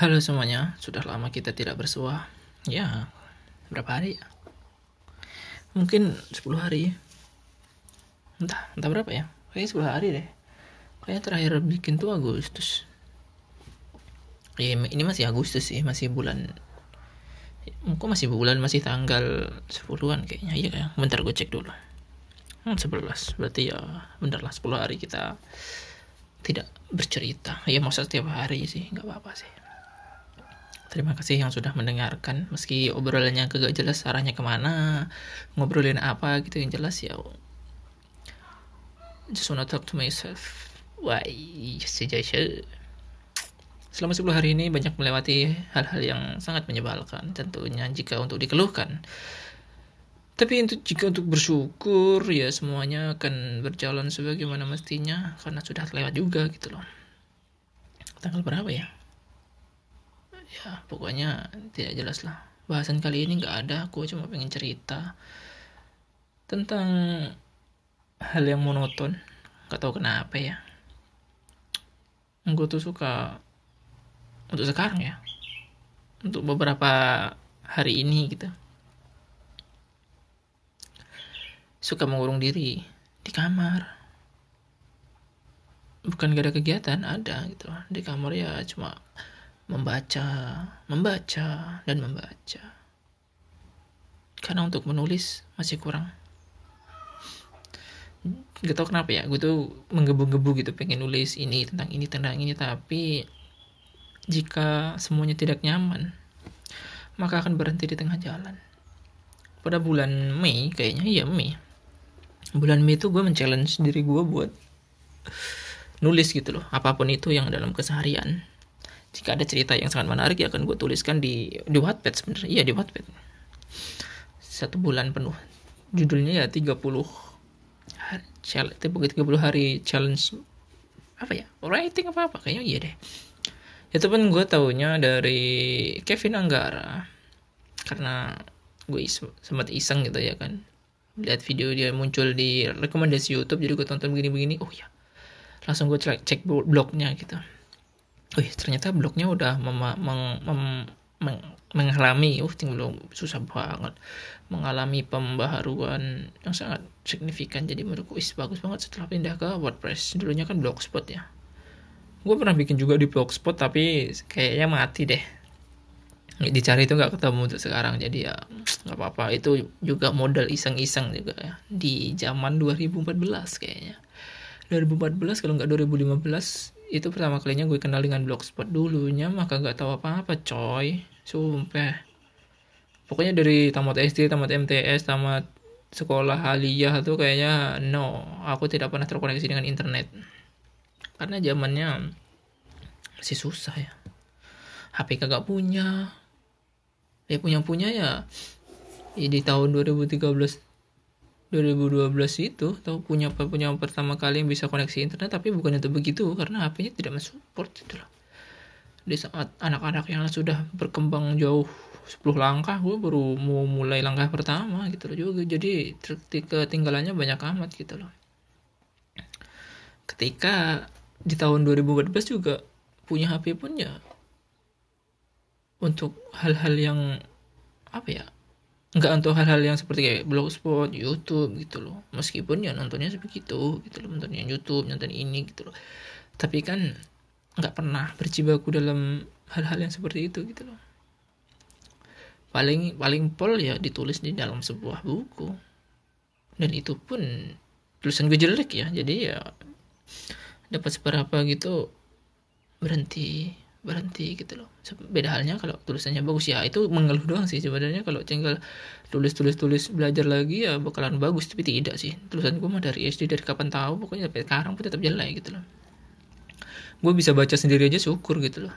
Halo semuanya, sudah lama kita tidak bersua. Ya, berapa hari ya? Mungkin 10 hari. Entah, entah berapa ya? Kayaknya 10 hari deh. Kayaknya terakhir bikin tuh Agustus. Ya, ini masih Agustus sih, masih bulan Kok masih bulan, masih tanggal 10-an kayaknya. Iya kayak. Bentar gue cek dulu. Hmm, 11. Berarti ya bentar lah 10 hari kita tidak bercerita. Ya masa setiap hari sih, nggak apa-apa sih. Terima kasih yang sudah mendengarkan. Meski obrolannya kagak jelas arahnya ke mana, ngobrolin apa gitu yang jelas ya. Just wanna talk to myself. Why, just Selama 10 hari ini banyak melewati hal-hal yang sangat menyebalkan tentunya jika untuk dikeluhkan. Tapi untuk jika untuk bersyukur ya semuanya akan berjalan sebagaimana mestinya karena sudah lewat juga gitu loh. Tanggal berapa ya? Ya pokoknya tidak jelas lah. Bahasan kali ini nggak ada aku cuma pengen cerita tentang hal yang monoton. Nggak tahu kenapa ya. Gue tuh suka untuk sekarang ya. Untuk beberapa hari ini gitu. Suka mengurung diri di kamar. Bukan gak ada kegiatan ada gitu. Di kamar ya cuma membaca, membaca, dan membaca. Karena untuk menulis masih kurang. Gak tau kenapa ya, gue tuh menggebu-gebu gitu pengen nulis ini tentang ini tentang ini tapi jika semuanya tidak nyaman, maka akan berhenti di tengah jalan. Pada bulan Mei, kayaknya iya Mei. Bulan Mei itu gue men-challenge diri gue buat nulis gitu loh, apa pun itu yang dalam keseharian jika ada cerita yang sangat menarik ya akan gue tuliskan di di Wattpad sebenarnya. Iya di Wattpad. Satu bulan penuh. Judulnya ya 30 hari challenge 30 hari challenge. Apa ya? Writing apa apa kayaknya iya deh. Itu pun gue taunya dari Kevin Anggara. Karena gue is sempat iseng gitu ya kan. Lihat video dia muncul di rekomendasi YouTube jadi gue tonton begini-begini. Oh ya langsung gue cek, cek blognya gitu Wih, ternyata blognya udah mem meng mem meng mengalami, uh, tinggal susah banget, mengalami pembaharuan yang sangat signifikan. Jadi menurutku, is bagus banget setelah pindah ke WordPress. Dulunya kan blogspot ya. Gue pernah bikin juga di blogspot, tapi kayaknya mati deh. Dicari itu nggak ketemu untuk sekarang, jadi ya nggak apa-apa. Itu juga modal iseng-iseng juga ya di zaman 2014 kayaknya. 2014 kalau nggak 2015 itu pertama kalinya gue kenal dengan blogspot dulunya maka nggak tahu apa-apa coy. Sumpah. Pokoknya dari tamat SD tamat MTS tamat sekolah aliyah tuh kayaknya no. Aku tidak pernah terkoneksi dengan internet. Karena zamannya masih susah ya. HP kagak punya. Ya punya punya ya, ya di tahun 2013 2012 itu tahu punya punya pertama kali yang bisa koneksi internet tapi bukan itu begitu karena HP-nya tidak mensupport gitu loh. Di saat anak-anak yang sudah berkembang jauh 10 langkah gue baru mau mulai langkah pertama gitu loh juga jadi ketinggalannya banyak amat gitu loh. Ketika di tahun 2014 juga punya HP pun ya untuk hal-hal yang apa ya nggak untuk hal-hal yang seperti kayak blogspot, YouTube gitu loh. Meskipun ya nontonnya sebegitu gitu loh, nontonnya YouTube, nonton ini gitu loh. Tapi kan nggak pernah berjibaku dalam hal-hal yang seperti itu gitu loh. Paling paling pol ya ditulis di dalam sebuah buku. Dan itu pun tulisan gue jelek ya. Jadi ya dapat seberapa gitu berhenti berhenti gitu loh. Beda halnya kalau tulisannya bagus. Ya itu mengeluh doang sih sebenarnya. Kalau tinggal tulis tulis tulis belajar lagi ya bakalan bagus. Tapi tidak sih. Tulisan gue mah dari SD dari kapan tahu. Pokoknya sampai sekarang pun tetap jelek gitu loh. Gue bisa baca sendiri aja syukur gitu loh.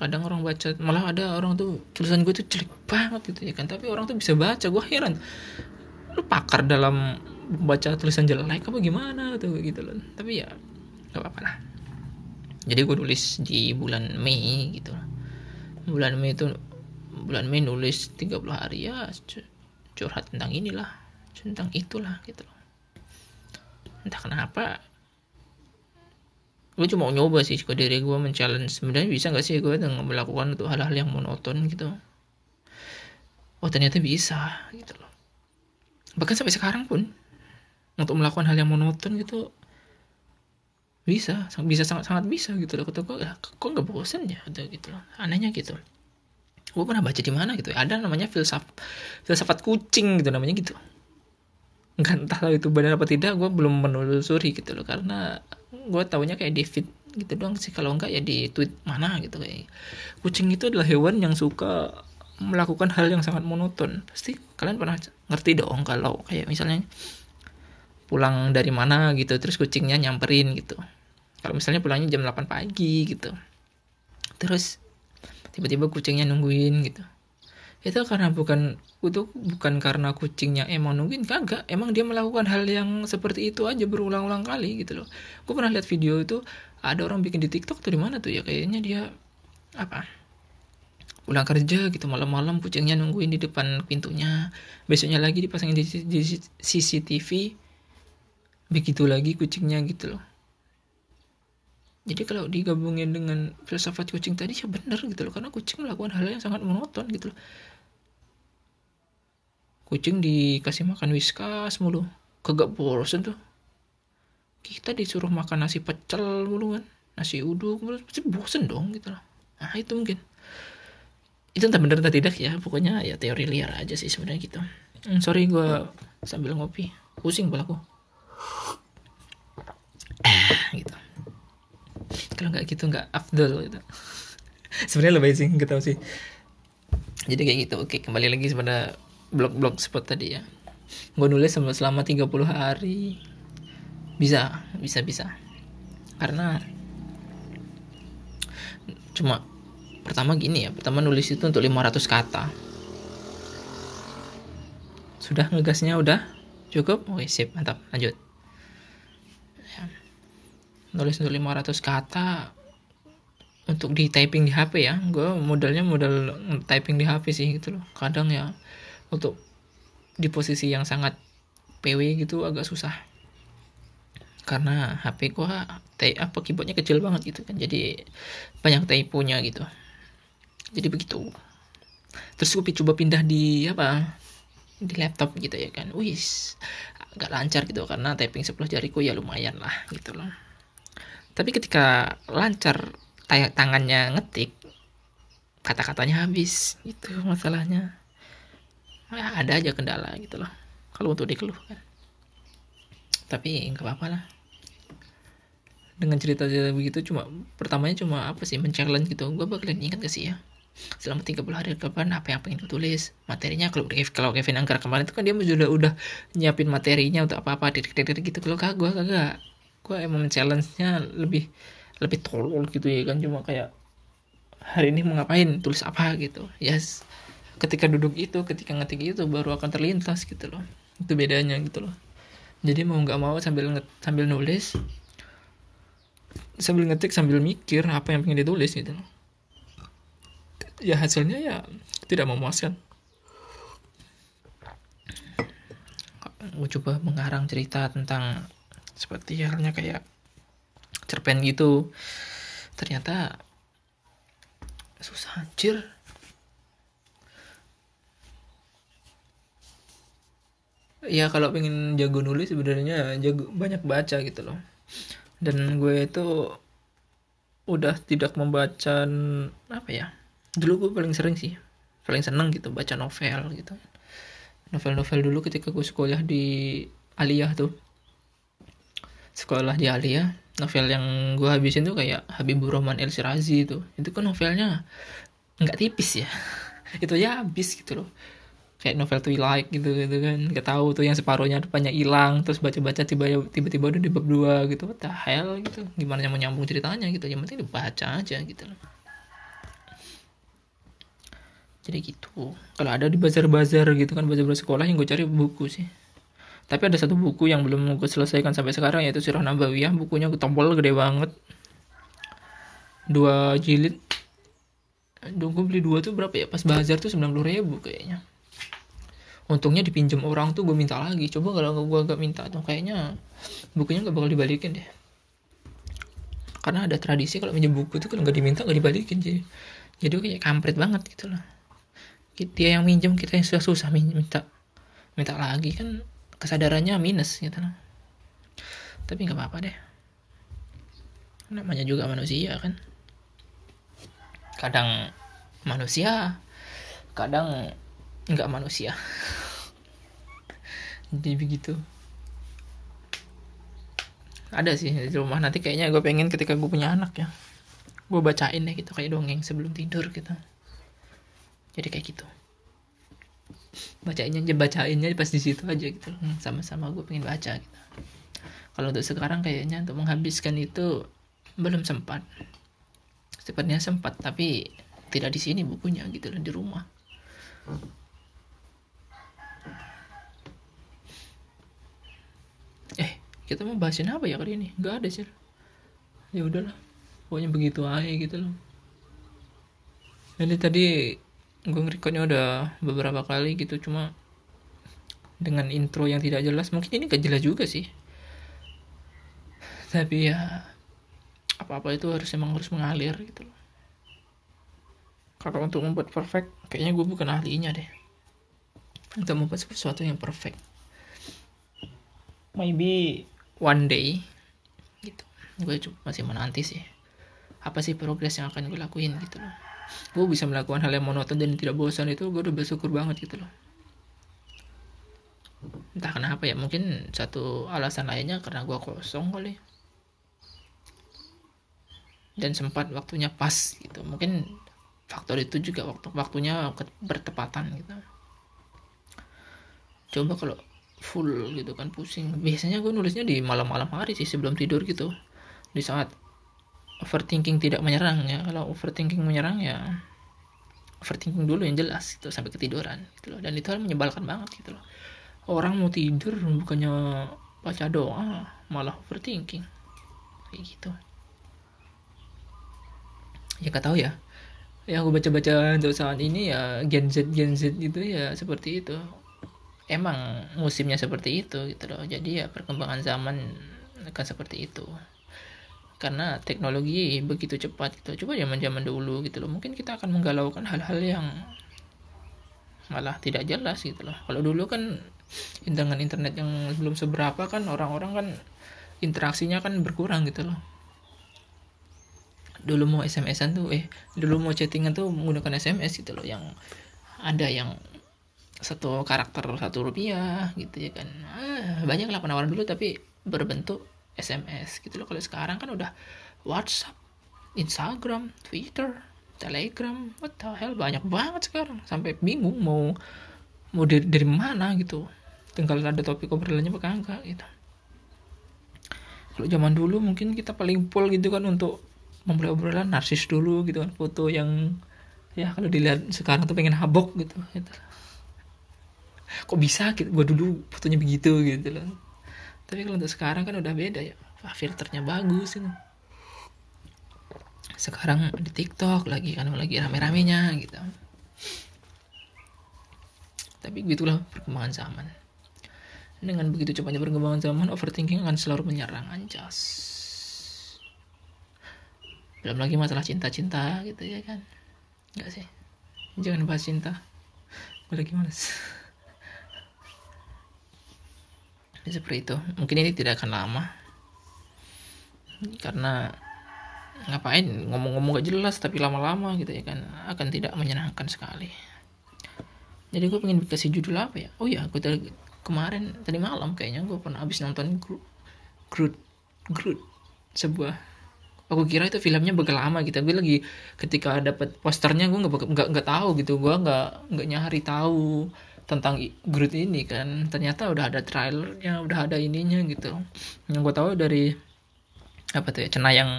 Kadang orang baca malah ada orang tuh tulisan gue tuh jelek banget gitu ya kan. Tapi orang tuh bisa baca. Gue heran. Lu pakar dalam baca tulisan jelek apa gimana tuh gitu loh. Tapi ya gak apa-apa lah jadi gue nulis di bulan Mei gitu. Bulan Mei itu bulan Mei nulis 30 hari ya curhat tentang inilah tentang itulah gitu loh. Entah kenapa gue cuma nyoba sih ke diri gue men-challenge. Sebenarnya bisa nggak sih gue dengan melakukan untuk hal-hal yang monoton gitu? Oh ternyata bisa gitu loh. Bahkan sampai sekarang pun untuk melakukan hal yang monoton gitu bisa bisa sangat sangat bisa gitu loh. Kata gue ya, kok nggak bosan ya? Ada gitu loh. Anehnya gitu. Gue pernah baca di mana gitu ada namanya filsaf filsafat kucing gitu namanya gitu. Nggak entah itu benar apa tidak gue belum menelusuri gitu loh. Karena gue tahunya kayak David gitu doang sih. Kalau enggak ya di tweet mana gitu kayak. Kucing itu adalah hewan yang suka melakukan hal yang sangat monoton. Pasti kalian pernah ngerti dong kalau kayak misalnya pulang dari mana gitu terus kucingnya nyamperin gitu. Kalau misalnya pulangnya jam 8 pagi gitu. Terus tiba-tiba kucingnya nungguin gitu. Itu karena bukan itu bukan karena kucingnya emang nungguin kagak. Emang dia melakukan hal yang seperti itu aja berulang-ulang kali gitu loh. Gue pernah lihat video itu ada orang bikin di tiktok tuh di mana tuh ya kayaknya dia apa pulang kerja gitu malam-malam kucingnya nungguin di depan pintunya. Besoknya lagi dipasangin di, di CCTV begitu lagi kucingnya gitu loh. Jadi kalau digabungin dengan filsafat kucing tadi ya bener gitu loh. Karena kucing melakukan hal yang sangat monoton gitu loh. Kucing dikasih makan whiskas mulu. Kagak bosen tuh. Kita disuruh makan nasi pecel mulu kan. Nasi uduk mulu. Pasti bosen dong gitu loh. Nah itu mungkin. Itu entah bener entah tidak ya. Pokoknya ya teori liar aja sih sebenarnya gitu. Hmm, sorry gue sambil ngopi. Pusing pelaku. eh gitu. Kalau nggak gitu nggak afdol gitu. Sebenarnya lebih sih nggak tahu sih. Jadi kayak gitu oke kembali lagi pada blog-blog spot tadi ya. Gue nulis selama, selama 30 hari. Bisa bisa bisa. Karena cuma pertama gini ya pertama nulis itu untuk 500 kata. Sudah ngegasnya udah cukup? Oke sip mantap lanjut. Nulis untuk 500 kata untuk di typing di HP ya. Gue modalnya modal typing di HP sih gitu loh. Kadang ya untuk di posisi yang sangat PW gitu agak susah. Karena HP gua apa keyboardnya kecil banget gitu kan. Jadi banyak typonya gitu. Jadi begitu. Terus gue coba pindah di apa di laptop gitu ya kan. Wis agak lancar gitu karena typing sebelah jariku ya lumayan lah gitu loh tapi ketika lancar tangannya ngetik kata-katanya habis gitu masalahnya. Ya, ada aja kendala gitu loh kalau untuk dikeluhkan. Tapi nggak apa-apa lah. Dengan cerita cerita begitu cuma pertamanya cuma apa sih men-challenge gitu. Gue bakalan ingat gak sih ya? Selama 30 hari ke depan apa yang pengen gue tulis materinya. Kalau kalau Kevin Angkar kemarin itu kan dia sudah udah nyiapin materinya untuk apa apa titik titik gitu. Kalau kagak gue kagak gue emang challenge nya lebih lebih tolol gitu ya kan. Cuma kayak hari ini mau ngapain? Tulis apa? gitu. Yes. Ketika duduk itu ketika ngetik itu baru akan terlintas gitu loh. Itu bedanya gitu loh. Jadi mau nggak mau sambil sambil nulis sambil ngetik sambil mikir apa yang pengen ditulis gitu loh. Ya hasilnya ya tidak memuaskan. Gue coba mengarang cerita tentang seperti halnya kayak cerpen gitu. Ternyata susah anjir. Ya kalau pengen jago nulis sebenarnya jago banyak baca gitu loh. Dan gue itu udah tidak membaca apa ya dulu gue paling sering sih paling seneng gitu baca novel gitu. Novel-novel dulu ketika gue sekolah di Aliyah tuh sekolah di Aliyah novel yang gue habisin tuh kayak Habibur Rahman El Sirazi itu. Itu kan novelnya nggak tipis ya. Itu ya habis gitu loh. Kayak novel Twilight gitu gitu kan. Nggak tahu tuh yang separuhnya depannya hilang terus baca-baca tiba-tiba udah di bab dua gitu. What the hell gitu. Gimana mau nyambung ceritanya gitu. Yang penting dibaca aja gitu loh. Jadi gitu. Kalau ada di bazar-bazar gitu kan bazar-bazar sekolah yang gue cari buku sih tapi ada satu buku yang belum gue selesaikan sampai sekarang yaitu Sirah Nabawiyah. Bukunya gue tombol gede banget. Dua jilid. Duh, gue beli dua tuh berapa ya? Pas bazar tuh sembilan puluh ribu kayaknya. Untungnya dipinjam orang tuh gue minta lagi. Coba kalau gue gak minta tuh kayaknya bukunya gak bakal dibalikin deh. Karena ada tradisi kalau minjem buku itu kalau nggak diminta nggak dibalikin. Jadi jadi kayak kampret banget gitu loh. Dia yang minjem kita yang susah-susah minta. Minta lagi kan kesadarannya minus gitu loh tapi nggak apa-apa deh. Namanya juga manusia kan. Kadang manusia kadang nggak manusia. Jadi begitu. Ada sih di rumah. Nanti kayaknya gue pengen ketika gue punya anak ya. Gue bacain deh gitu kayak dongeng sebelum tidur gitu. Jadi kayak gitu bacainnya aja bacainnya pas di situ aja gitu. Hmm, sama-sama gue pengen baca gitu. Kalau untuk sekarang kayaknya untuk menghabiskan itu belum sempat. Sepertinya sempat tapi tidak di sini bukunya gitu loh di rumah. Kita mau bahasin apa ya kali ini? Nggak ada sih ya udahlah pokoknya begitu aja gitu loh. Jadi tadi gue ngerekodnya udah beberapa kali gitu cuma dengan intro yang tidak jelas mungkin ini gak jelas juga sih. Tapi ya apa-apa itu harus emang harus mengalir gitu. Loh kalau untuk membuat perfect kayaknya gue bukan ahlinya deh. Untuk membuat sesuatu yang perfect. Maybe one day gitu. Gue masih menanti sih apa sih progres yang akan gue lakuin gitu. loh gue bisa melakukan hal yang monoton dan tidak bosan itu gue udah bersyukur banget gitu loh. Entah kenapa ya mungkin satu alasan lainnya karena gue kosong kali. Dan sempat waktunya pas gitu. Mungkin faktor itu juga waktu waktunya bertepatan gitu. Coba kalau full gitu kan pusing. Biasanya gue nulisnya di malam-malam hari sih sebelum tidur gitu. Di saat overthinking tidak menyerang ya. Kalau overthinking menyerang ya overthinking dulu yang jelas gitu sampai ketiduran gitu loh. Dan itu hal menyebalkan banget gitu loh. Orang mau tidur bukannya baca doa malah overthinking. Kayak gitu. Ya gak tahu ya. Yang aku baca-baca untuk saat ini ya Gen Z Gen Z itu ya seperti itu. Emang musimnya seperti itu gitu loh. Jadi ya perkembangan zaman akan seperti itu karena teknologi begitu cepat gitu. Coba zaman zaman dulu gitu loh. Mungkin kita akan menggalaukan hal-hal yang malah tidak jelas gitu loh. Kalau dulu kan dengan internet yang belum seberapa kan orang-orang kan interaksinya kan berkurang gitu loh. Dulu mau SMS-an tuh eh dulu mau chattingan tuh menggunakan SMS gitu loh. Yang ada yang satu karakter satu rupiah gitu ya kan. Ah, banyak lah penawaran dulu tapi berbentuk SMS gitu loh. Kalau sekarang kan udah WhatsApp Instagram Twitter Telegram what the hell banyak banget sekarang. Sampai bingung mau mau dari, dari mana gitu. Tinggal ada topik obrolannya apa enggak gitu. Kalau zaman dulu mungkin kita paling full gitu kan untuk memulai obrolan narsis dulu gitu kan foto yang ya kalau dilihat sekarang tuh pengen habok gitu, gitu. Kok bisa gitu? Gue dulu fotonya begitu gitu loh tapi kalau untuk sekarang kan udah beda ya. Wah, filternya bagus itu sekarang di TikTok lagi kan lagi rame-ramenya gitu. Tapi begitulah perkembangan zaman. Dengan begitu cepatnya perkembangan zaman overthinking akan selalu menyerang anjas. Belum lagi masalah cinta-cinta gitu ya kan. Enggak sih? Jangan bahas cinta. Gue lagi males seperti itu. Mungkin ini tidak akan lama. Karena ngapain? Ngomong-ngomong gak jelas tapi lama-lama gitu ya kan akan tidak menyenangkan sekali. Jadi gue pengen kasih judul apa ya? Oh ya gue tadi kemarin tadi malam kayaknya gue pernah habis nonton Groot Groot sebuah aku kira itu filmnya bakal lama gitu. Gue lagi ketika dapat posternya gue nggak nggak nggak tahu gitu. Gue nggak nggak nyari tahu tentang Groot ini kan. Ternyata udah ada trailernya udah ada ininya gitu. Yang gue tahu dari apa tuh ya cenayang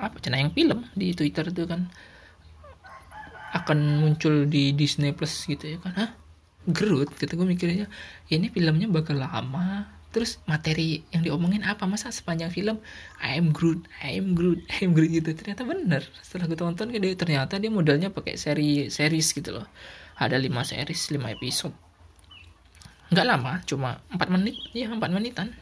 apa cenayang film di Twitter itu kan. Akan muncul di Disney Plus gitu ya kan. Hah? Groot? Gitu gue mikirnya ini filmnya bakal lama. Terus materi yang diomongin apa? Masa sepanjang film I am Groot I am Groot I am Groot gitu. Ternyata bener. Setelah gue tonton dia ternyata dia modelnya pakai seri series gitu loh ada 5 series 5 episode. Nggak lama cuma 4 menit. Ya 4 menitan.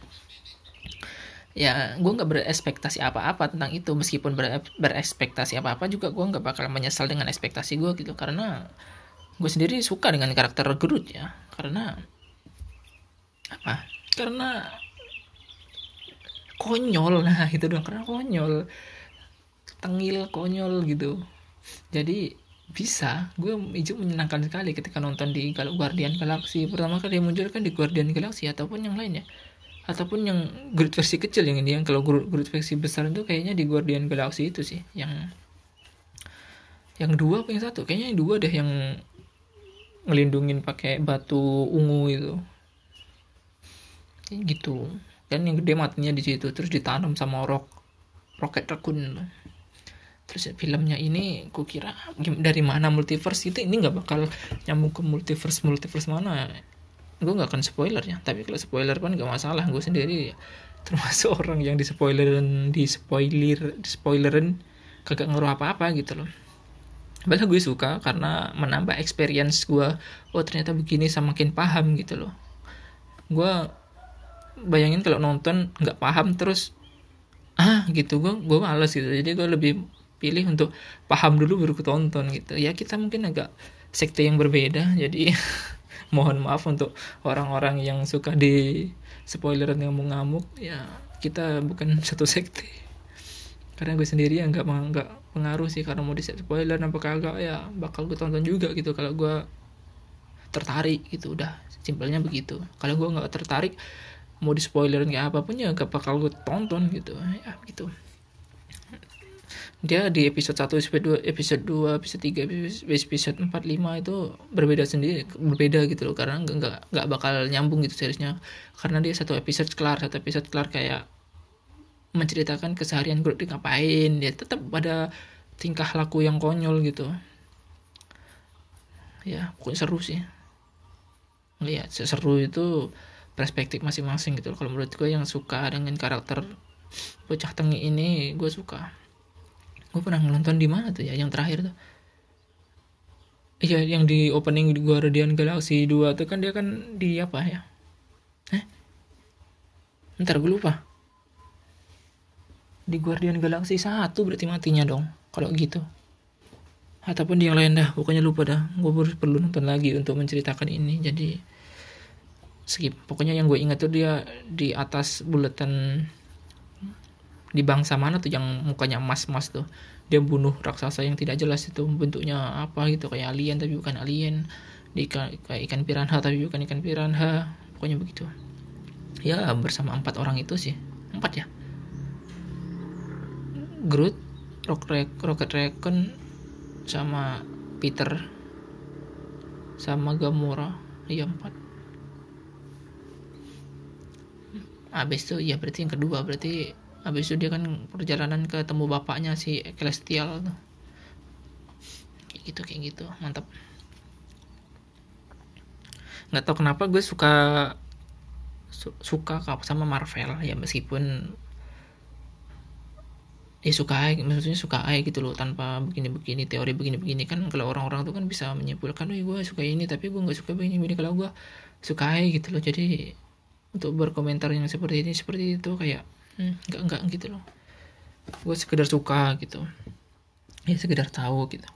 Ya gue nggak berespektasi apa-apa tentang itu. Meskipun ber berespektasi apa-apa juga gue nggak bakal menyesal dengan ekspektasi gue gitu. Karena gue sendiri suka dengan karakter Groot ya. Karena apa? Karena konyol. Nah itu dong. Karena konyol. Tengil konyol gitu. Jadi bisa. Gue itu menyenangkan sekali ketika nonton di Guardian Galaxy. Pertama kali muncul kan di Guardian Galaxy ataupun yang lainnya ataupun yang Groot versi kecil yang ini yang kalau Groot, Groot versi besar itu kayaknya di Guardian Galaxy itu sih yang yang dua apa yang satu? Kayaknya yang dua deh yang ngelindungin pakai batu ungu itu. Gitu. Dan yang gede matinya di situ terus ditanam sama rok roket raccoon terus filmnya ini ku kira dari mana multiverse itu ini nggak bakal nyambung ke multiverse multiverse mana. Gue nggak akan spoiler ya tapi kalau spoiler kan gak masalah. Gue sendiri termasuk orang yang di spoilerin di spoiler di spoilerin kagak ngaruh apa apa gitu loh. Padahal gue suka karena menambah experience gue oh ternyata begini sama paham gitu loh. Gue bayangin kalau nonton nggak paham terus ah gitu gue gue males gitu. Jadi gue lebih pilih untuk paham dulu baru tonton gitu. Ya kita mungkin agak sekte yang berbeda jadi mohon maaf untuk orang-orang yang suka di spoiler yang mau ngamuk ya kita bukan satu sekte. Karena gue sendiri ya nggak nggak pengaruh sih karena mau di spoiler apa kagak ya bakal gue tonton juga gitu. Kalau gue tertarik gitu udah simpelnya begitu. Kalau gue nggak tertarik mau di spoilerin kayak apa pun ya gak bakal gue tonton gitu. Ya gitu dia di episode 1, episode 2, episode 2, episode 3, episode 4, 5 itu berbeda sendiri, berbeda gitu loh karena nggak nggak bakal nyambung gitu seriesnya karena dia satu episode kelar, satu episode kelar kayak menceritakan keseharian Groot ngapain, dia tetap pada tingkah laku yang konyol gitu. Ya, pokoknya seru sih. Lihat, seru itu perspektif masing-masing gitu loh. Kalau menurut gue yang suka dengan karakter bocah tengi ini gue suka gue pernah nonton di mana tuh ya yang terakhir tuh? Iya yang di opening di Guardian Galaxy 2 tuh kan dia kan di apa ya? Eh ntar gue lupa. Di Guardian Galaxy 1 berarti matinya dong kalau gitu. Ataupun di yang lain dah pokoknya lupa dah. Gue perlu nonton lagi untuk menceritakan ini jadi skip. Pokoknya yang gue ingat tuh dia di atas buletan di bangsa mana tuh yang mukanya emas-emas tuh. Dia bunuh raksasa yang tidak jelas itu bentuknya apa gitu kayak alien tapi bukan alien. Di kayak ikan piranha tapi bukan ikan piranha pokoknya begitu. Ya bersama empat orang itu sih. Empat ya? Groot Rocket, Rocket Raccoon sama Peter sama Gamora. Iya empat. Habis itu ya berarti yang kedua berarti habis itu dia kan perjalanan ke temu bapaknya si Celestial tuh. Kayak gitu kayak gitu. Mantap. Nggak tahu kenapa gue suka su suka sama Marvel ya meskipun ya suka aja maksudnya suka aja gitu loh tanpa begini-begini teori begini-begini. Kan kalau orang-orang tuh kan bisa menyimpulkan oh gue suka ini tapi gue nggak suka begini-begini. Kalau gue suka aja gitu loh. Jadi untuk berkomentar yang seperti ini seperti itu kayak hmm, enggak enggak gitu loh. Gue sekedar suka gitu. Ya sekedar tahu gitu.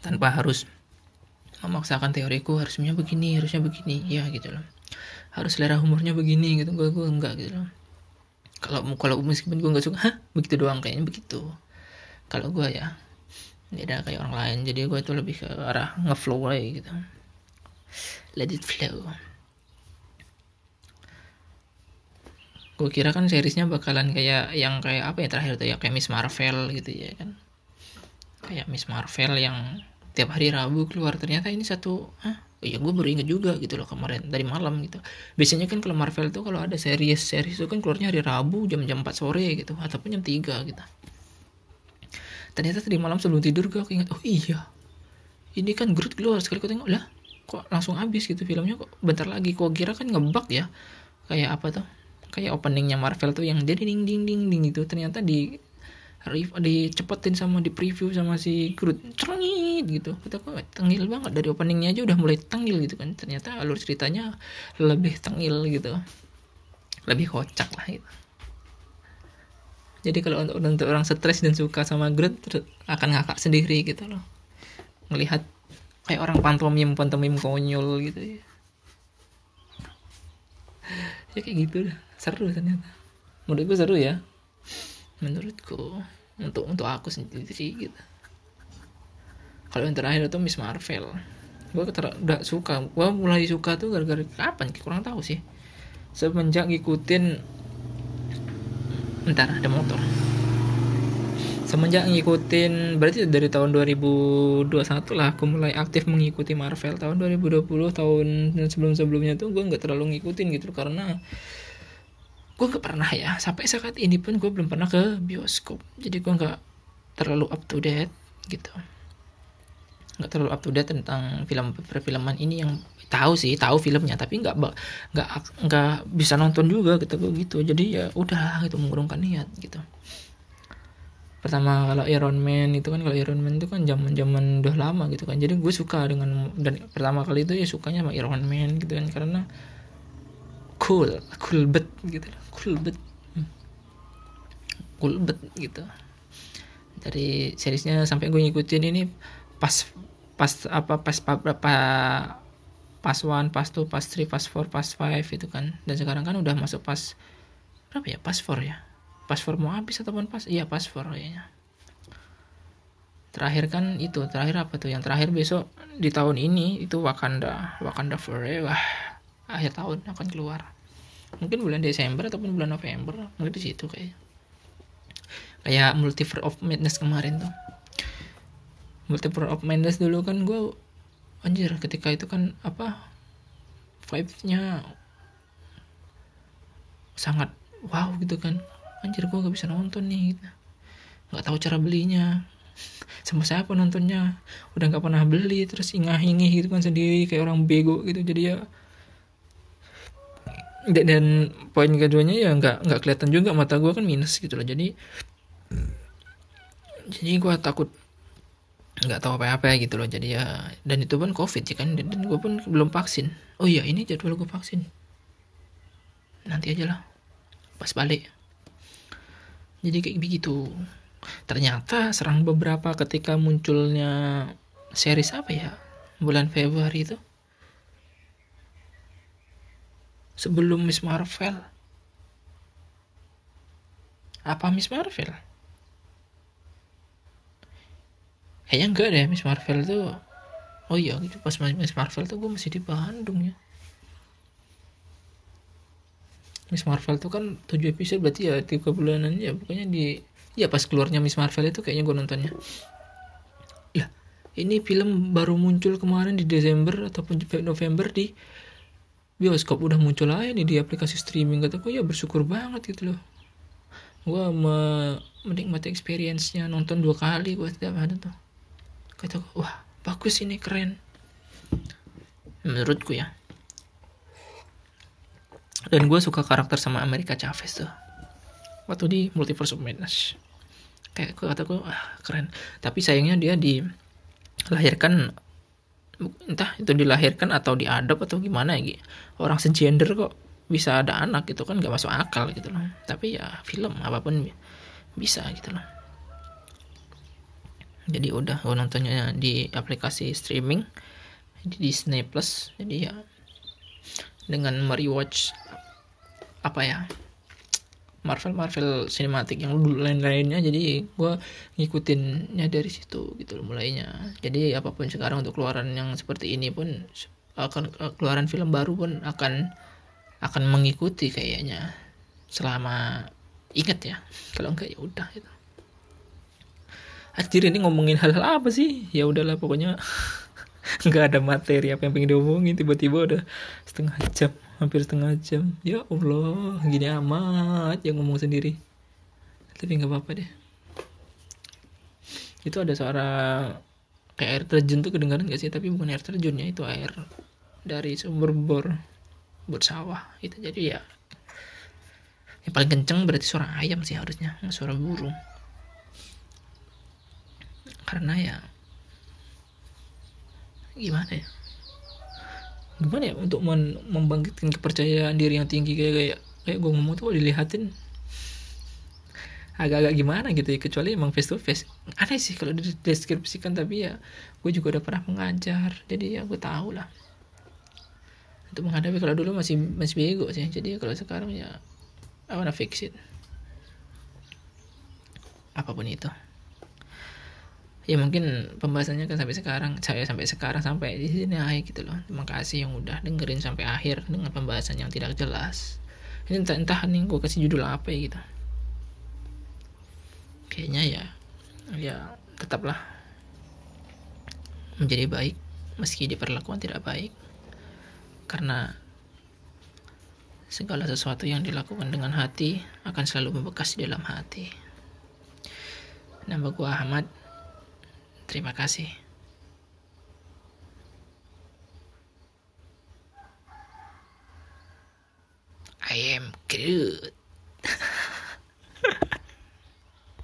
Tanpa harus memaksakan teoriku harusnya begini harusnya begini. Ya gitu loh. Harus selera humornya begini gitu. Gue gue enggak gitu loh. Kalau kalau meskipun gue nggak suka hah begitu doang kayaknya begitu. Kalau gue ya beda kayak orang lain. Jadi gue itu lebih ke arah ngeflow aja gitu. Let it flow gue kira kan seriesnya bakalan kayak yang kayak apa ya terakhir tuh ya kayak Miss Marvel gitu ya kan. Kayak Miss Marvel yang tiap hari Rabu keluar. Ternyata ini satu ah ya gue baru inget juga gitu loh kemarin dari malam gitu. Biasanya kan kalau Marvel tuh kalau ada series series itu kan keluarnya hari Rabu jam-jam 4 sore gitu ataupun jam 3 gitu. Ternyata tadi malam sebelum tidur gue ingat oh iya ini kan Groot keluar sekali. Gue tengok lah kok langsung habis gitu filmnya kok bentar lagi? Kok kira kan ngebak ya kayak apa tuh kayak openingnya Marvel tuh yang jadi ding ding ding ding itu ternyata di dicepetin sama di preview sama si Groot. Cerngit gitu. Kita kok tengil banget. Dari openingnya aja udah mulai tengil gitu kan. Ternyata alur ceritanya lebih tengil gitu. Lebih kocak lah gitu. Jadi kalau untuk, untuk orang stres dan suka sama Groot akan ngakak sendiri gitu loh. Melihat kayak orang pantomim pantomim konyol gitu ya. Ya kayak gitu dah seru ternyata. Menurutku seru ya. Menurutku. Untuk untuk aku sendiri gitu. Kalau yang terakhir itu Miss Marvel. Gue udah suka. Gue mulai suka tuh gara-gara kapan? Kurang tahu sih. Semenjak ngikutin bentar ada motor. Semenjak ngikutin berarti dari tahun 2021 lah aku mulai aktif mengikuti Marvel. Tahun 2020 tahun sebelum sebelumnya tuh gue nggak terlalu ngikutin gitu karena gue nggak pernah ya. Sampai saat ini pun gue belum pernah ke bioskop. Jadi gue nggak terlalu up to date gitu. Nggak terlalu up to date tentang film perfilman ini yang tahu sih tahu filmnya tapi nggak nggak nggak bisa nonton juga gitu gitu. Jadi ya udah gitu mengurungkan niat gitu. Pertama kalau Iron Man itu kan kalau Iron Man itu kan zaman zaman udah lama gitu kan. Jadi gue suka dengan dan pertama kali itu ya sukanya sama Iron Man gitu kan. Karena cool. Cool bet gitu. Cool bet hmm. cool bet gitu. Dari seriesnya sampai gue ngikutin ini pas pas apa pas berapa pas one pas two pas three pas four pas five itu kan. Dan sekarang kan udah masuk pas berapa ya? Pas four ya? Pas four mau habis ataupun pas? Iya pas four kayaknya. Terakhir kan itu terakhir apa tuh? Yang terakhir besok di tahun ini itu Wakanda. Wakanda Forever. Akhir tahun akan keluar mungkin bulan Desember ataupun bulan November mungkin di situ kayak kayak Multiverse of Madness kemarin tuh. Multiple of Madness dulu kan gue anjir ketika itu kan apa vibe-nya sangat wow gitu kan. Anjir gue gak bisa nonton nih gitu. nggak tahu cara belinya. Sama siapa nontonnya? Udah nggak pernah beli terus ingah ingih gitu kan sendiri kayak orang bego gitu. Jadi ya dan, dan poin keduanya ya nggak nggak kelihatan juga mata gue kan minus gitu loh. Jadi jadi gue takut nggak tahu apa-apa gitu loh. Jadi ya dan itu pun covid ya kan dan, dan gue pun belum vaksin. Oh iya ini jadwal gue vaksin. Nanti aja lah pas balik. Jadi kayak begitu. Ternyata serang beberapa ketika munculnya series apa ya bulan Februari itu sebelum Miss Marvel. Apa Miss Marvel? Kayaknya enggak deh Miss Marvel tuh. Oh iya gitu. Pas Miss Marvel tuh gue masih di Bandung ya. Miss Marvel tuh kan 7 episode berarti ya tiga bulanan ya. Pokoknya di ya pas keluarnya Miss Marvel itu kayaknya gue nontonnya. Ya ini film baru muncul kemarin di Desember ataupun November di bioskop udah muncul aja nih di aplikasi streaming kata gue ya bersyukur banget gitu loh. Gue me menikmati experience-nya nonton dua kali gue setiap ada tuh. Kata wah bagus ini keren. Menurutku ya. Dan gue suka karakter sama Amerika Chavez tuh. Waktu di Multiverse of Madness. Kayak gue kata gue wah keren. Tapi sayangnya dia dilahirkan entah itu dilahirkan atau diadop atau gimana ya orang segender kok bisa ada anak gitu kan gak masuk akal gitu loh. Tapi ya film apa pun bisa gitu loh. Jadi udah gue nontonnya di aplikasi streaming di Disney Plus. Jadi ya dengan merewatch apa ya Marvel Marvel sinematik yang lain-lainnya jadi gue ngikutinnya dari situ gitu loh mulainya. Jadi apa pun sekarang untuk keluaran yang seperti ini pun akan keluaran film baru pun akan akan mengikuti kayaknya. Selama inget ya kalau enggak ya udah gitu. Anjir ini ngomongin hal-hal apa sih? Ya udahlah pokoknya nggak ada materi apa yang pengen diomongin tiba-tiba udah setengah jam hampir setengah jam. Ya Allah gini amat yang ngomong sendiri. Tapi nggak apa-apa deh. Itu ada suara kayak air terjun tuh kedengaran gak sih? Tapi bukan air terjunnya itu air dari sumber bor bor sawah. Itu jadi ya yang paling kenceng berarti suara ayam sih harusnya suara burung. Karena ya gimana ya gimana ya untuk membangkitkan kepercayaan diri yang tinggi? Kayak kayak kayak gue ngomong tuh dilihatin agak-agak gimana gitu ya kecuali emang face to face aneh sih kalau dideskripsikan tapi ya gue juga udah pernah mengajar jadi ya gue tahu lah. Untuk menghadapi kalau dulu masih masih bego sih. Jadi kalau sekarang ya I fix it. Apa pun itu ya mungkin pembahasannya kan sampai sekarang saya sampai sekarang sampai di sini aja gitu loh terima kasih yang udah dengerin sampai akhir dengan pembahasan yang tidak jelas ini entah entah nih gue kasih judul apa ya gitu kayaknya ya ya tetaplah menjadi baik meski diperlakukan tidak baik karena segala sesuatu yang dilakukan dengan hati akan selalu membekas di dalam hati. Nama gua Ahmad. Terima kasih. I am Groot.